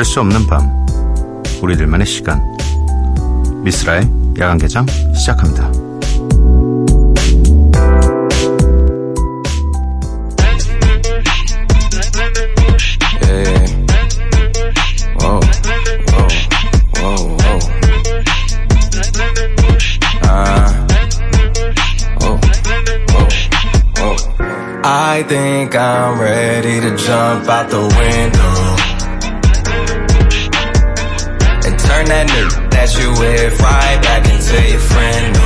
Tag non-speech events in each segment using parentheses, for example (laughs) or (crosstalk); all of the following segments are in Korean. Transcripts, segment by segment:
잠들 수 없는 밤 우리들만의 시간 미스라의 야간 개장 시작합니다. I think I'm ready to jump out the window turn that new that you with right back into your friend.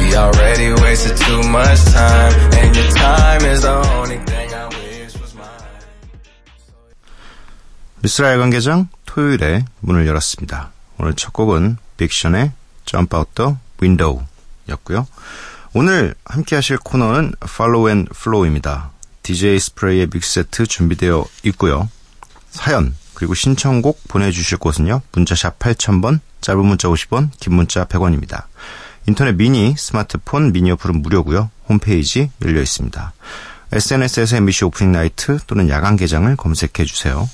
We already wasted too much time, and your time is the only thing I wish was mine. 미스라 야간개장 토요일에 문을 열었습니다. 오늘 첫 곡은 빅션의 Jump Out the Window 였고요. 오늘 함께 하실 코너는 Follow and Flow입니다. DJ 스프레이의 믹세트 준비되어 있고요. 사연 그리고 신청곡 보내주실 곳은요. 문자샵 8000번, 짧은 문자 50원, 긴 문자 100원입니다. 인터넷 미니, 스마트폰, 미니 어플은 무료고요. 홈페이지 열려 있습니다. SNS에서 MBC 오프닝 나이트 또는 야간 개장을 검색해 주세요.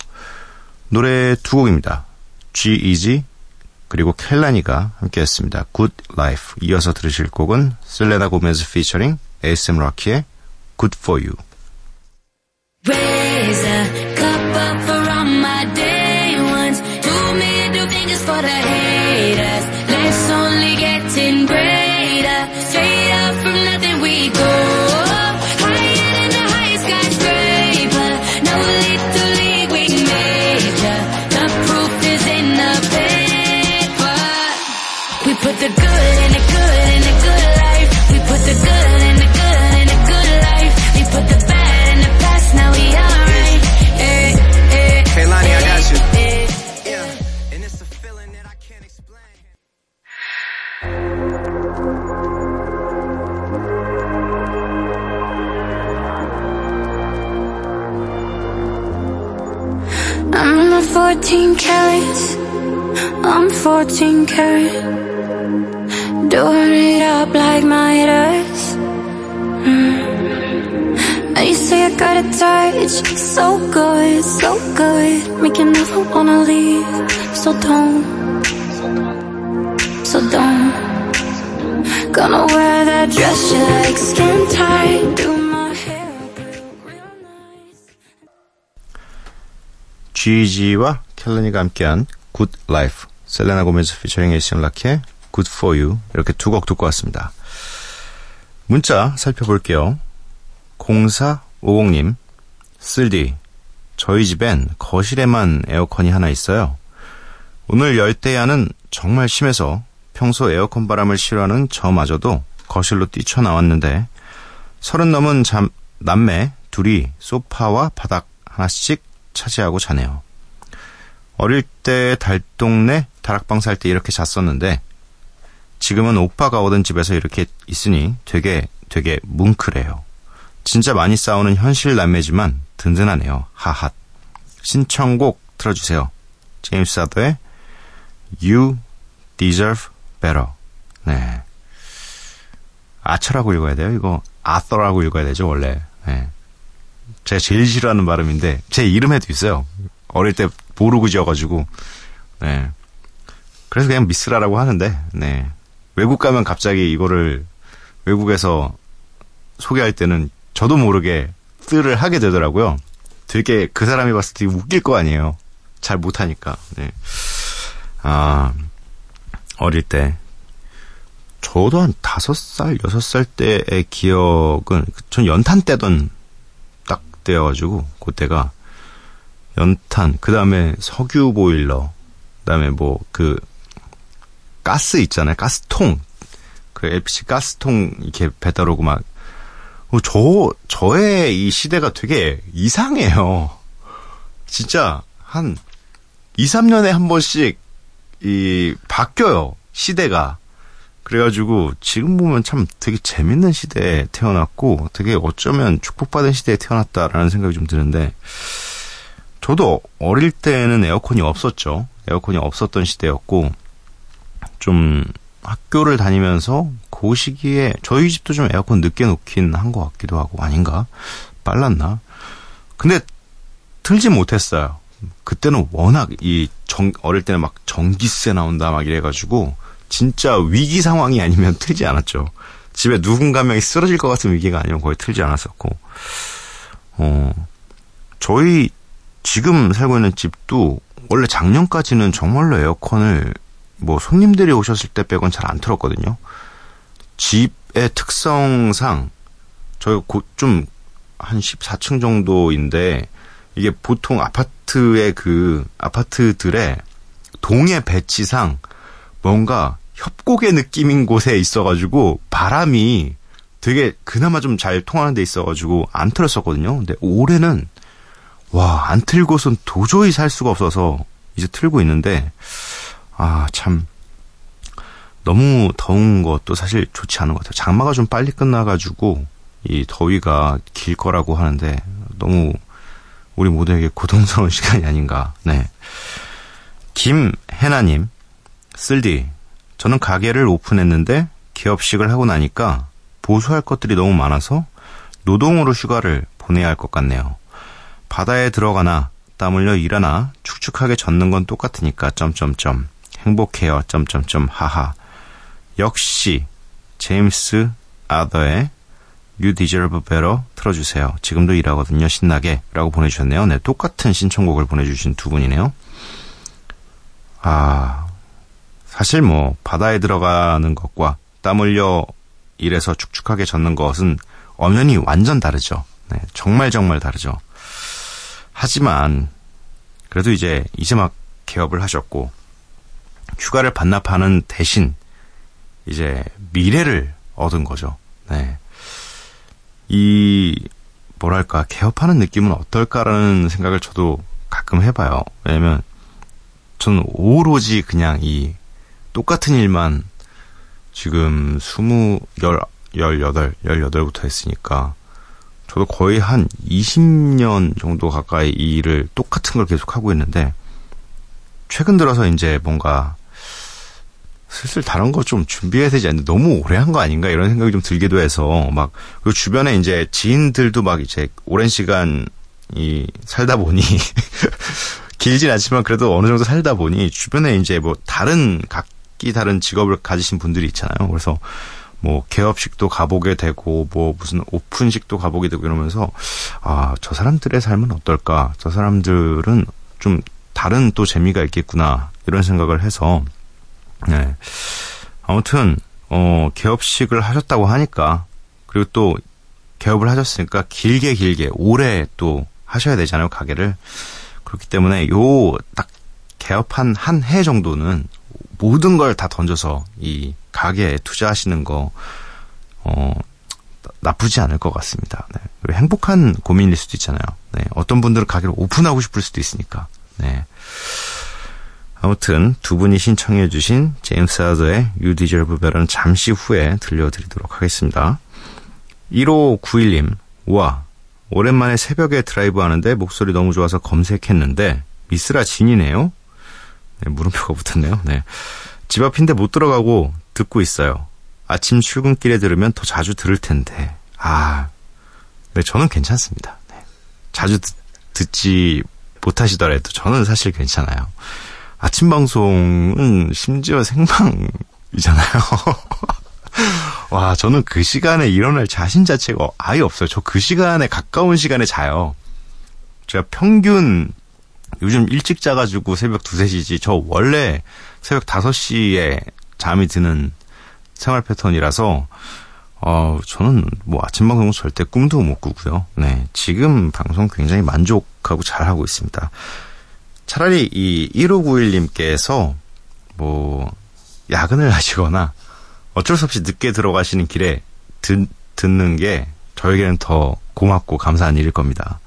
노래 두 곡입니다. G-Eazy 그리고 켈라니가 함께 했습니다. Good Life. 이어서 들으실 곡은 셀레나 고메즈 피처링 ASM 락키의 Good For You. what I hate. I'm 14 carats. I'm 14 karat. Doing it up like Midas. Mm. Now you say I got a touch, so good, so good. Make you never wanna leave. So don't, so don't. Gonna wear that dress you like, skin tight. G-Eazy와 켈라니가 함께한 Good Life, 셀레나 고메즈 피처링 에이션 라키의 Good For You 이렇게 두 곡 듣고 왔습니다. 문자 살펴볼게요. 0450님, 쓸디, 저희 집엔 거실에만 에어컨이 하나 있어요. 오늘 열대야는 정말 심해서 평소 에어컨 바람을 싫어하는 저마저도 거실로 뛰쳐나왔는데 서른 넘은 잠, 남매 둘이 소파와 바닥 하나씩 차지하고 자네요. 어릴 때 달동네 다락방 살 때 이렇게 잤었는데 지금은 오빠가 오던 집에서 이렇게 있으니 되게 되게 뭉클해요. 진짜 많이 싸우는 현실 남매지만 든든하네요. 하핫. 신청곡 틀어주세요. 제임스 사더의 You Deserve Better. 네. 아처라고 읽어야 돼요. 이거 아서라고 읽어야 되죠, 원래. 네. 제가 제일 싫어하는 발음인데 제 이름에도 있어요. 어릴 때 모르고 지어가지고 네. 그래서 그냥 미스라라고 하는데 네. 외국 가면 갑자기 이거를 외국에서 소개할 때는 저도 모르게 뜨를 하게 되더라고요. 되게 그 사람이 봤을 때 웃길 거 아니에요. 잘 못하니까. 네. 아 어릴 때 저도 한 다섯 살 여섯 살 때의 기억은 전 연탄 딱 때여가지고 그때가 연탄 그 다음에 석유 보일러 그 다음에 뭐 그 가스 있잖아요 가스통 그 LPG 가스통 이렇게 배달 오고 막 어, 저, 저의 이 시대가 되게 이상해요. 진짜, 한, 2, 3년에 한 번씩, 이, 바뀌어요. 시대가. 그래가지고, 지금 보면 참 되게 재밌는 시대에 태어났고, 되게 어쩌면 축복받은 시대에 태어났다라는 생각이 좀 드는데, 저도 어릴 때는 에어컨이 없었죠. 에어컨이 없었던 시대였고, 좀, 학교를 다니면서 그 시기에 저희 집도 좀 에어컨 늦게 놓긴 한 것 같기도 하고 아닌가 빨랐나 근데 틀지 못했어요. 그때는 워낙 이 정, 어릴 때는 막 전기세 나온다 막 이래가지고 진짜 위기 상황이 아니면 틀지 않았죠. 집에 누군가 명이 쓰러질 것 같은 위기가 아니면 거의 틀지 않았었고, 어, 저희 지금 살고 있는 집도 원래 작년까지는 정말로 에어컨을 뭐 손님들이 오셨을 때 빼곤 잘 안 틀었거든요. 집의 특성상 저희 곧좀 한 14층 정도인데 이게 보통 아파트의 그 아파트들의 동의 배치상 뭔가 협곡의 느낌인 곳에 있어가지고 바람이 되게 그나마 좀 잘 통하는 데 있어가지고 안 틀었었거든요. 근데 올해는 와 안 틀고선 도저히 살 수가 없어서 이제 틀고 있는데 아 참 너무 더운 것도 사실 좋지 않은 것 같아요. 장마가 좀 빨리 끝나가지고 이 더위가 길 거라고 하는데 너무 우리 모두에게 고통스러운 (laughs) 시간이 아닌가. 네. 김혜나님, 쓸디, 저는 가게를 오픈했는데 기업식을 하고 나니까 보수할 것들이 너무 많아서 노동으로 휴가를 보내야 할 것 같네요. 바다에 들어가나 땀 흘려 일하나 축축하게 젖는 건 똑같으니까 점점점 행복해요 점점점 하하 역시 제임스 아더의 You Deserve Better 틀어주세요. 지금도 일하거든요. 신나게. 라고 보내주셨네요. 네, 똑같은 신청곡을 보내주신 두 분이네요. 아, 사실 뭐, 바다에 들어가는 것과 땀 흘려 일해서 축축하게 젖는 것은 엄연히 완전 다르죠. 네, 정말 정말 다르죠. 하지만, 그래도 이제, 이제 막 개업을 하셨고, 휴가를 반납하는 대신, 이제, 미래를 얻은 거죠. 네. 이 뭐랄까 개업하는 느낌은 어떨까라는 생각을 저도 가끔 해봐요. 왜냐면 저는 오로지 그냥 이 똑같은 일만 지금 스무 열 열여덟 열여덟부터 했으니까 저도 거의 한 20년 정도 가까이 이 일을 똑같은 걸 계속 하고 있는데 최근 들어서 이제 뭔가 슬슬 다른 거 좀 준비해야 되지 않나? 너무 오래 한 거 아닌가? 이런 생각이 좀 들기도 해서 막 그 주변에 이제 지인들도 막 이제 오랜 시간 이 살다 보니 (laughs) 길진 않지만 그래도 어느 정도 살다 보니 주변에 이제 뭐 다른 각 기 다른 직업을 가지신 분들이 있잖아요. 그래서 뭐 개업식도 가보게 되고 뭐 무슨 오픈식도 가보게 되고 이러면서 아 저 사람들의 삶은 어떨까? 저 사람들은 좀 다른 또 재미가 있겠구나 이런 생각을 해서 네. 아무튼 어 개업식을 하셨다고 하니까 그리고 또 개업을 하셨으니까 길게 길게 오래 또 하셔야 되잖아요 가게를 그렇기 때문에 요 딱 개업한 한 해 정도는 모든 걸 다 던져서 이 가게에 투자하시는 거 어, 나쁘지 않을 것 같습니다. 네. 그리고 행복한 고민일 수도 있잖아요. 네. 어떤 분들은 가게를 오픈하고 싶을 수도 있으니까. 네. 아무튼 두 분이 신청해 주신 제임스 하더의 You Deserve Better는 잠시 후에 들려드리도록 하겠습니다. 1591님, 와, 오랜만에 새벽에 드라이브 하는데 목소리 너무 좋아서 검색했는데 미스라 진이네요? 네, 물음표가 붙었네요. 네. 집 앞인데 못 들어가고 듣고 있어요. 아침 출근길에 들으면 더 자주 들을 텐데. 아, 네, 저는 괜찮습니다. 네. 자주 듣, 듣지 못하시더라도 저는 사실 괜찮아요. 아침 방송은 심지어 생방이잖아요. (laughs) 와, 저는 그 시간에 일어날 자신 자체가 아예 없어요. 저 그 시간에 가까운 시간에 자요. 제가 평균 요즘 일찍 자가지고 새벽 2, 3시지. 저 원래 새벽 5시에 잠이 드는 생활 패턴이라서, 어, 저는 뭐 아침 방송은 절대 꿈도 못 꾸고요. 네. 지금 방송 굉장히 만족하고 잘하고 있습니다. 차라리 이 1591님께서 뭐 야근을 (laughs) 하시거나 어쩔 수 없이 늦게 들어가시는 길에 듣, 듣는 게 저에게는 더 고맙고 감사한 일일 겁니다.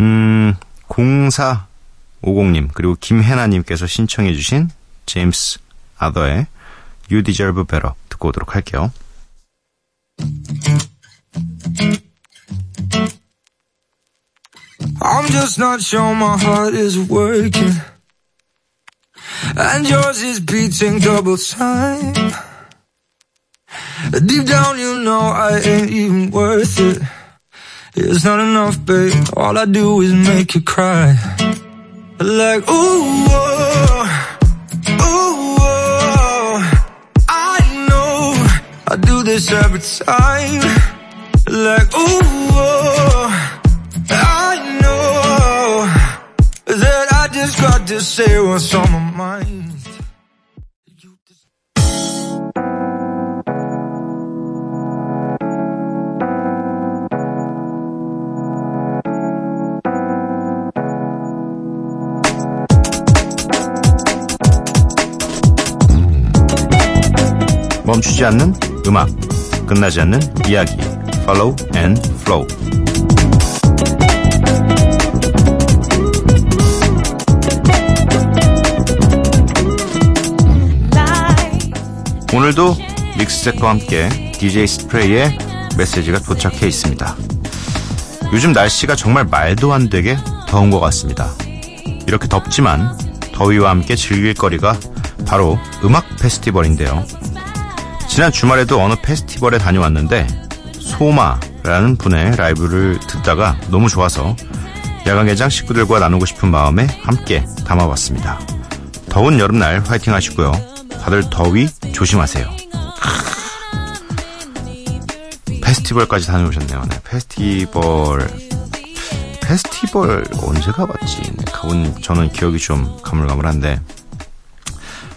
음, 0450님, 그리고 김혜나님께서 신청해 주신 제임스 아더의 You Deserve Better 듣고 오도록 할게요. I'm just not sure my heart is working. And yours is beating double time. Deep down, you know I ain't even worth it. It's not enough, babe. All I do is make you cry. Like, ooh, oh, ooh, oh. I know I do this every time. Like, ooh, oh, I know that I just got to say what's on my mind. 멈추지 않는 음악, 끝나지 않는 이야기. Follow and Flow. 오늘도 믹스셋과 함께 DJ 스프레이의 메시지가 도착해 있습니다. 요즘 날씨가 정말 말도 안 되게 더운 것 같습니다. 이렇게 덥지만 더위와 함께 즐길 거리가 바로 음악 페스티벌인데요. 지난 주말에도 어느 페스티벌에 다녀왔는데 소마라는 분의 라이브를 듣다가 너무 좋아서 야간 개장 식구들과 나누고 싶은 마음에 함께 담아봤습니다. 더운 여름날 화이팅 하시고요. 다들 더위 조심하세요. 페스티벌까지 다녀오셨네요. 네, 페스티벌 페스티벌 언제 가봤지? 네, 가본 저는 기억이 좀 가물가물한데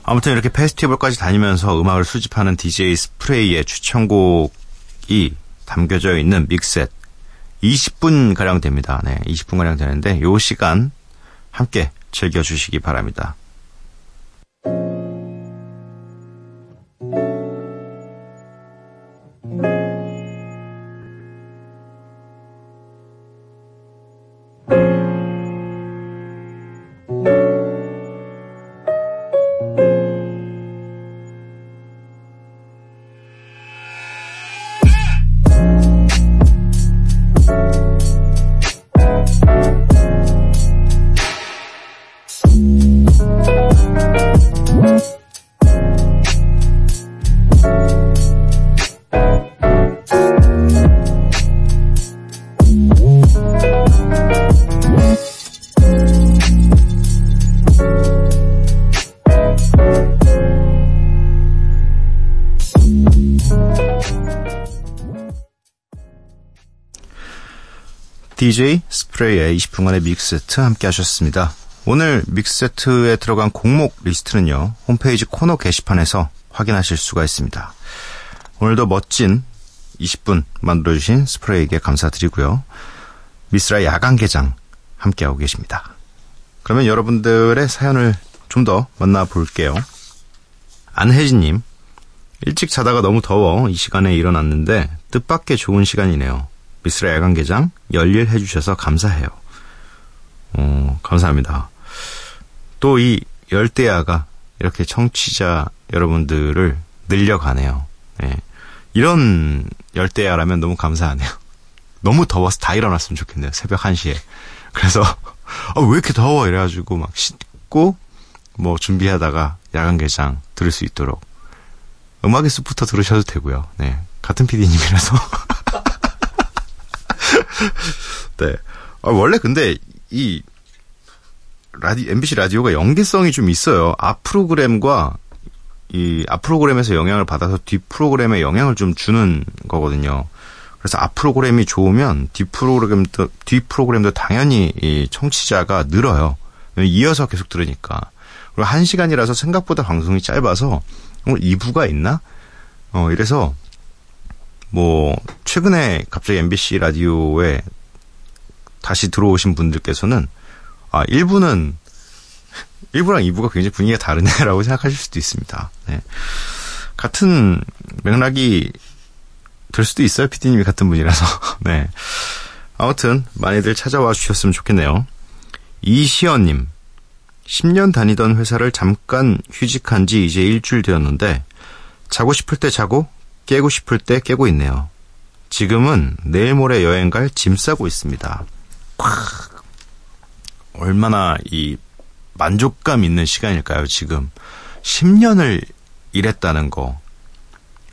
아무튼 이렇게 페스티벌까지 다니면서 음악을 수집하는 DJ 스프레이의 추천곡이 담겨져 있는 믹셋 20분 가량 됩니다. 네, 20분 가량 되는데 요 시간 함께 즐겨 주시기 바랍니다. DJ 스프레이의 20분간의 믹스세트 함께 하셨습니다. 오늘 믹스세트에 들어간 곡목 리스트는요, 홈페이지 코너 게시판에서 확인하실 수가 있습니다. 오늘도 멋진 20분 만들어주신 스프레이에게 감사드리고요. 미스라 야간 개장 함께하고 계십니다. 그러면 여러분들의 사연을 좀 더 만나볼게요. 안혜진님, 일찍 자다가 너무 더워 이 시간에 일어났는데 뜻밖의 좋은 시간이네요. 미스라 야간 개장 열일 해 주셔서 감사해요. 어, 감사합니다. 또 이 열대야가 이렇게 청취자 여러분들을 늘려가네요. 네. 이런 열대야라면 너무 감사하네요. (laughs) 너무 더워서 다 일어났으면 좋겠네요. 새벽 1시에. 그래서 (laughs) 아, 왜 이렇게 더워 이래가지고 막 씻고 뭐 준비하다가 야간 개장 들을 수 있도록 음악의 숲부터 들으셔도 되고요. 네. 같은 PD님이라서. (laughs) (laughs) 네. 아, 원래 근데 이 라디 MBC 라디오가 연계성이 좀 있어요. 앞 프로그램과 이 앞 프로그램에서 영향을 받아서 뒷 프로그램에 영향을 좀 주는 거거든요. 그래서 앞 프로그램이 좋으면 뒷 프로그램도 뒷 프로그램도 당연히 이 청취자가 늘어요. 이어서 계속 들으니까. 그리고 한 시간이라서 생각보다 방송이 짧아서 오늘 2부가 있나? 어 이래서 뭐 최근에 갑자기 MBC 라디오에 다시 들어오신 분들께서는 아 1부는 1부랑 (laughs) 2부가 굉장히 분위기가 다르네라고 생각하실 수도 있습니다. 네. 같은 맥락이 될 수도 있어요. PD님이 같은 분이라서. (laughs) 네. 아무튼 많이들 찾아와 주셨으면 좋겠네요. 이시연님. 10년 다니던 회사를 잠깐 휴직한 지 이제 일주일 되었는데 자고 싶을 때 자고 깨고 싶을 때 깨고 있네요. 지금은 내일 모레 여행 갈 짐 싸고 있습니다. 콱. 얼마나 이 만족감 있는 시간일까요, 지금. 10년을 일했다는 거.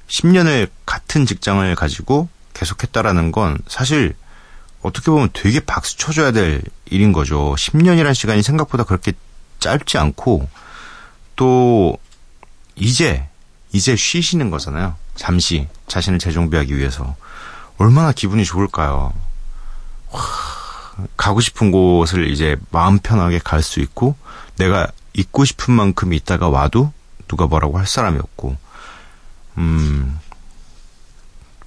10년을 같은 직장을 가지고 계속했다라는 건 사실 어떻게 보면 되게 박수 쳐줘야 될 일인 거죠. 10년이라는 시간이 생각보다 그렇게 짧지 않고 또 이제 이제 쉬시는 거잖아요. 잠시 자신을 재정비하기 위해서 얼마나 기분이 좋을까요? 와, 가고 싶은 곳을 이제 마음 편하게 갈 수 있고 내가 있고 싶은 만큼 있다가 와도 누가 뭐라고 할 사람이 없고 음.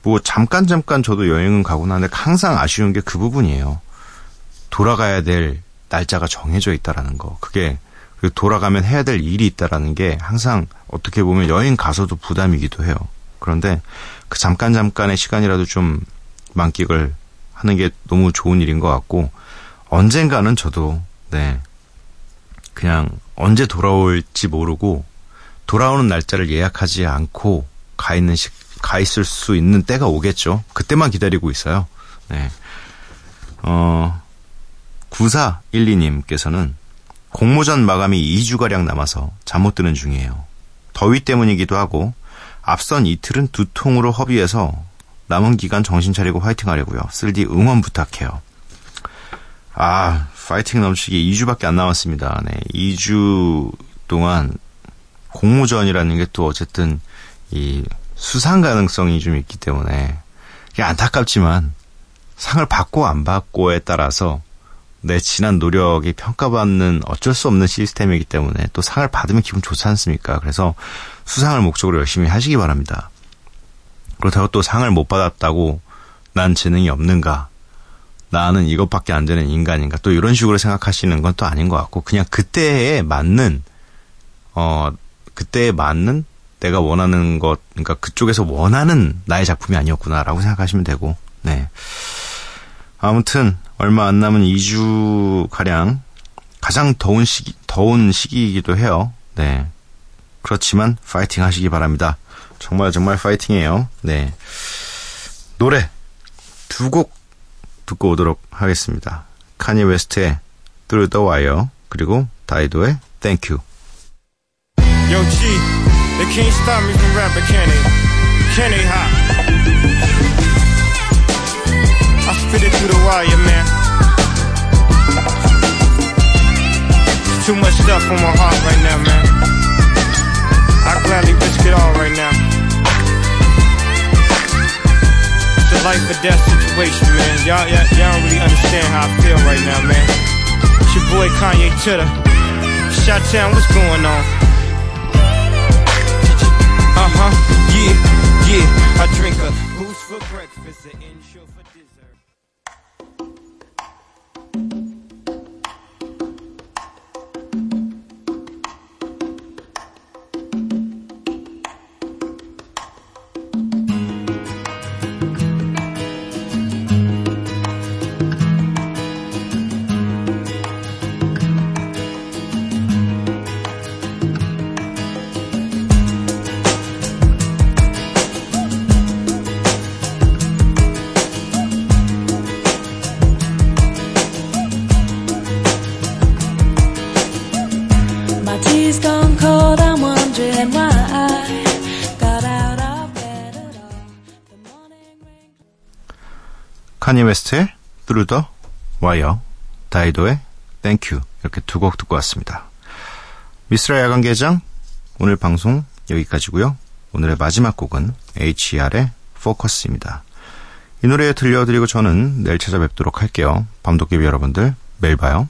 뭐 잠깐 잠깐 저도 여행은 가곤 하는데 항상 아쉬운 게 그 부분이에요. 돌아가야 될 날짜가 정해져 있다라는 거. 그게 그 돌아가면 해야 될 일이 있다라는 게 항상 어떻게 보면 여행 가서도 부담이기도 해요. 그런데 그 잠깐 잠깐의 시간이라도 좀 만끽을 하는 게 너무 좋은 일인 것 같고 언젠가는 저도 네 그냥 언제 돌아올지 모르고 돌아오는 날짜를 예약하지 않고 가 있는 시, 가 있을 수 있는 때가 오겠죠. 그때만 기다리고 있어요. 네. 어 9412님께서는 공모전 마감이 2주가량 남아서 잠 못 드는 중이에요. 더위 때문이기도 하고 앞선 이틀은 두통으로 허비해서 남은 기간 정신 차리고 화이팅 하려고요. 쓸디 응원 부탁해요. 아, 파이팅 넘치기 2주밖에 안 남았습니다. 네, 2주 동안 공모전이라는 게 또 어쨌든 이 수상 가능성이 좀 있기 때문에 이게 안타깝지만 상을 받고 안 받고에 따라서 내 지난 노력이 평가받는 어쩔 수 없는 시스템이기 때문에 또 상을 받으면 기분 좋지 않습니까? 그래서 수상을 목적으로 열심히 하시기 바랍니다. 그렇다고 또 상을 못 받았다고 난 재능이 없는가? 나는 이것밖에 안 되는 인간인가? 또 이런 식으로 생각하시는 건 또 아닌 것 같고 그냥 그때에 맞는 어 그때에 맞는 내가 원하는 것 그러니까 그쪽에서 원하는 나의 작품이 아니었구나라고 생각하시면 되고 네. 아무튼 얼마 안 남은 2주 가량 가장 더운 시기 더운 시기이기도 해요. 네. 그렇지만 파이팅 하시기 바랍니다. 정말 정말 파이팅이에요. 네. 노래 두 곡 듣고 오도록 하겠습니다. 카니 웨스트의 Through the Wire 그리고 다이도의 Thank You. Yo, G, they can't stop me from rapping, can they? Can they, ha? I spit it through the wire, man. It's too much stuff on my heart right now, man. Gladly risk it all right now. It's a life or death situation, man. Y'all, y'all, y'all don't really understand how I feel right now, man. It's your boy Kanye Titter. Shot Town, what's going on? Uh huh, yeah, yeah. I drink a boost for breakfast, an insure for dessert. 카니 웨스트의 Through the Wire, 다이도의 Thank You 이렇게 두 곡 듣고 왔습니다. 미스라 야간 개장 오늘 방송 여기까지고요. 오늘의 마지막 곡은 H.E.R의 Focus입니다. 이 노래 들려드리고 저는 내일 찾아뵙도록 할게요. 밤도깨비 여러분들 매일 봐요.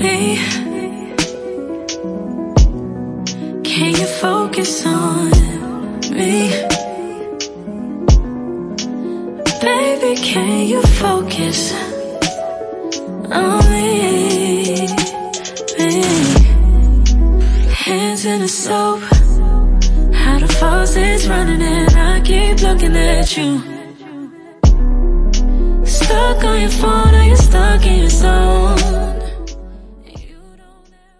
Me. Can you focus on me? Baby, can you focus on me? me? Hands in the soap, how the faucet's running and I keep looking at you. Stuck on your phone, or you're stuck in your zone.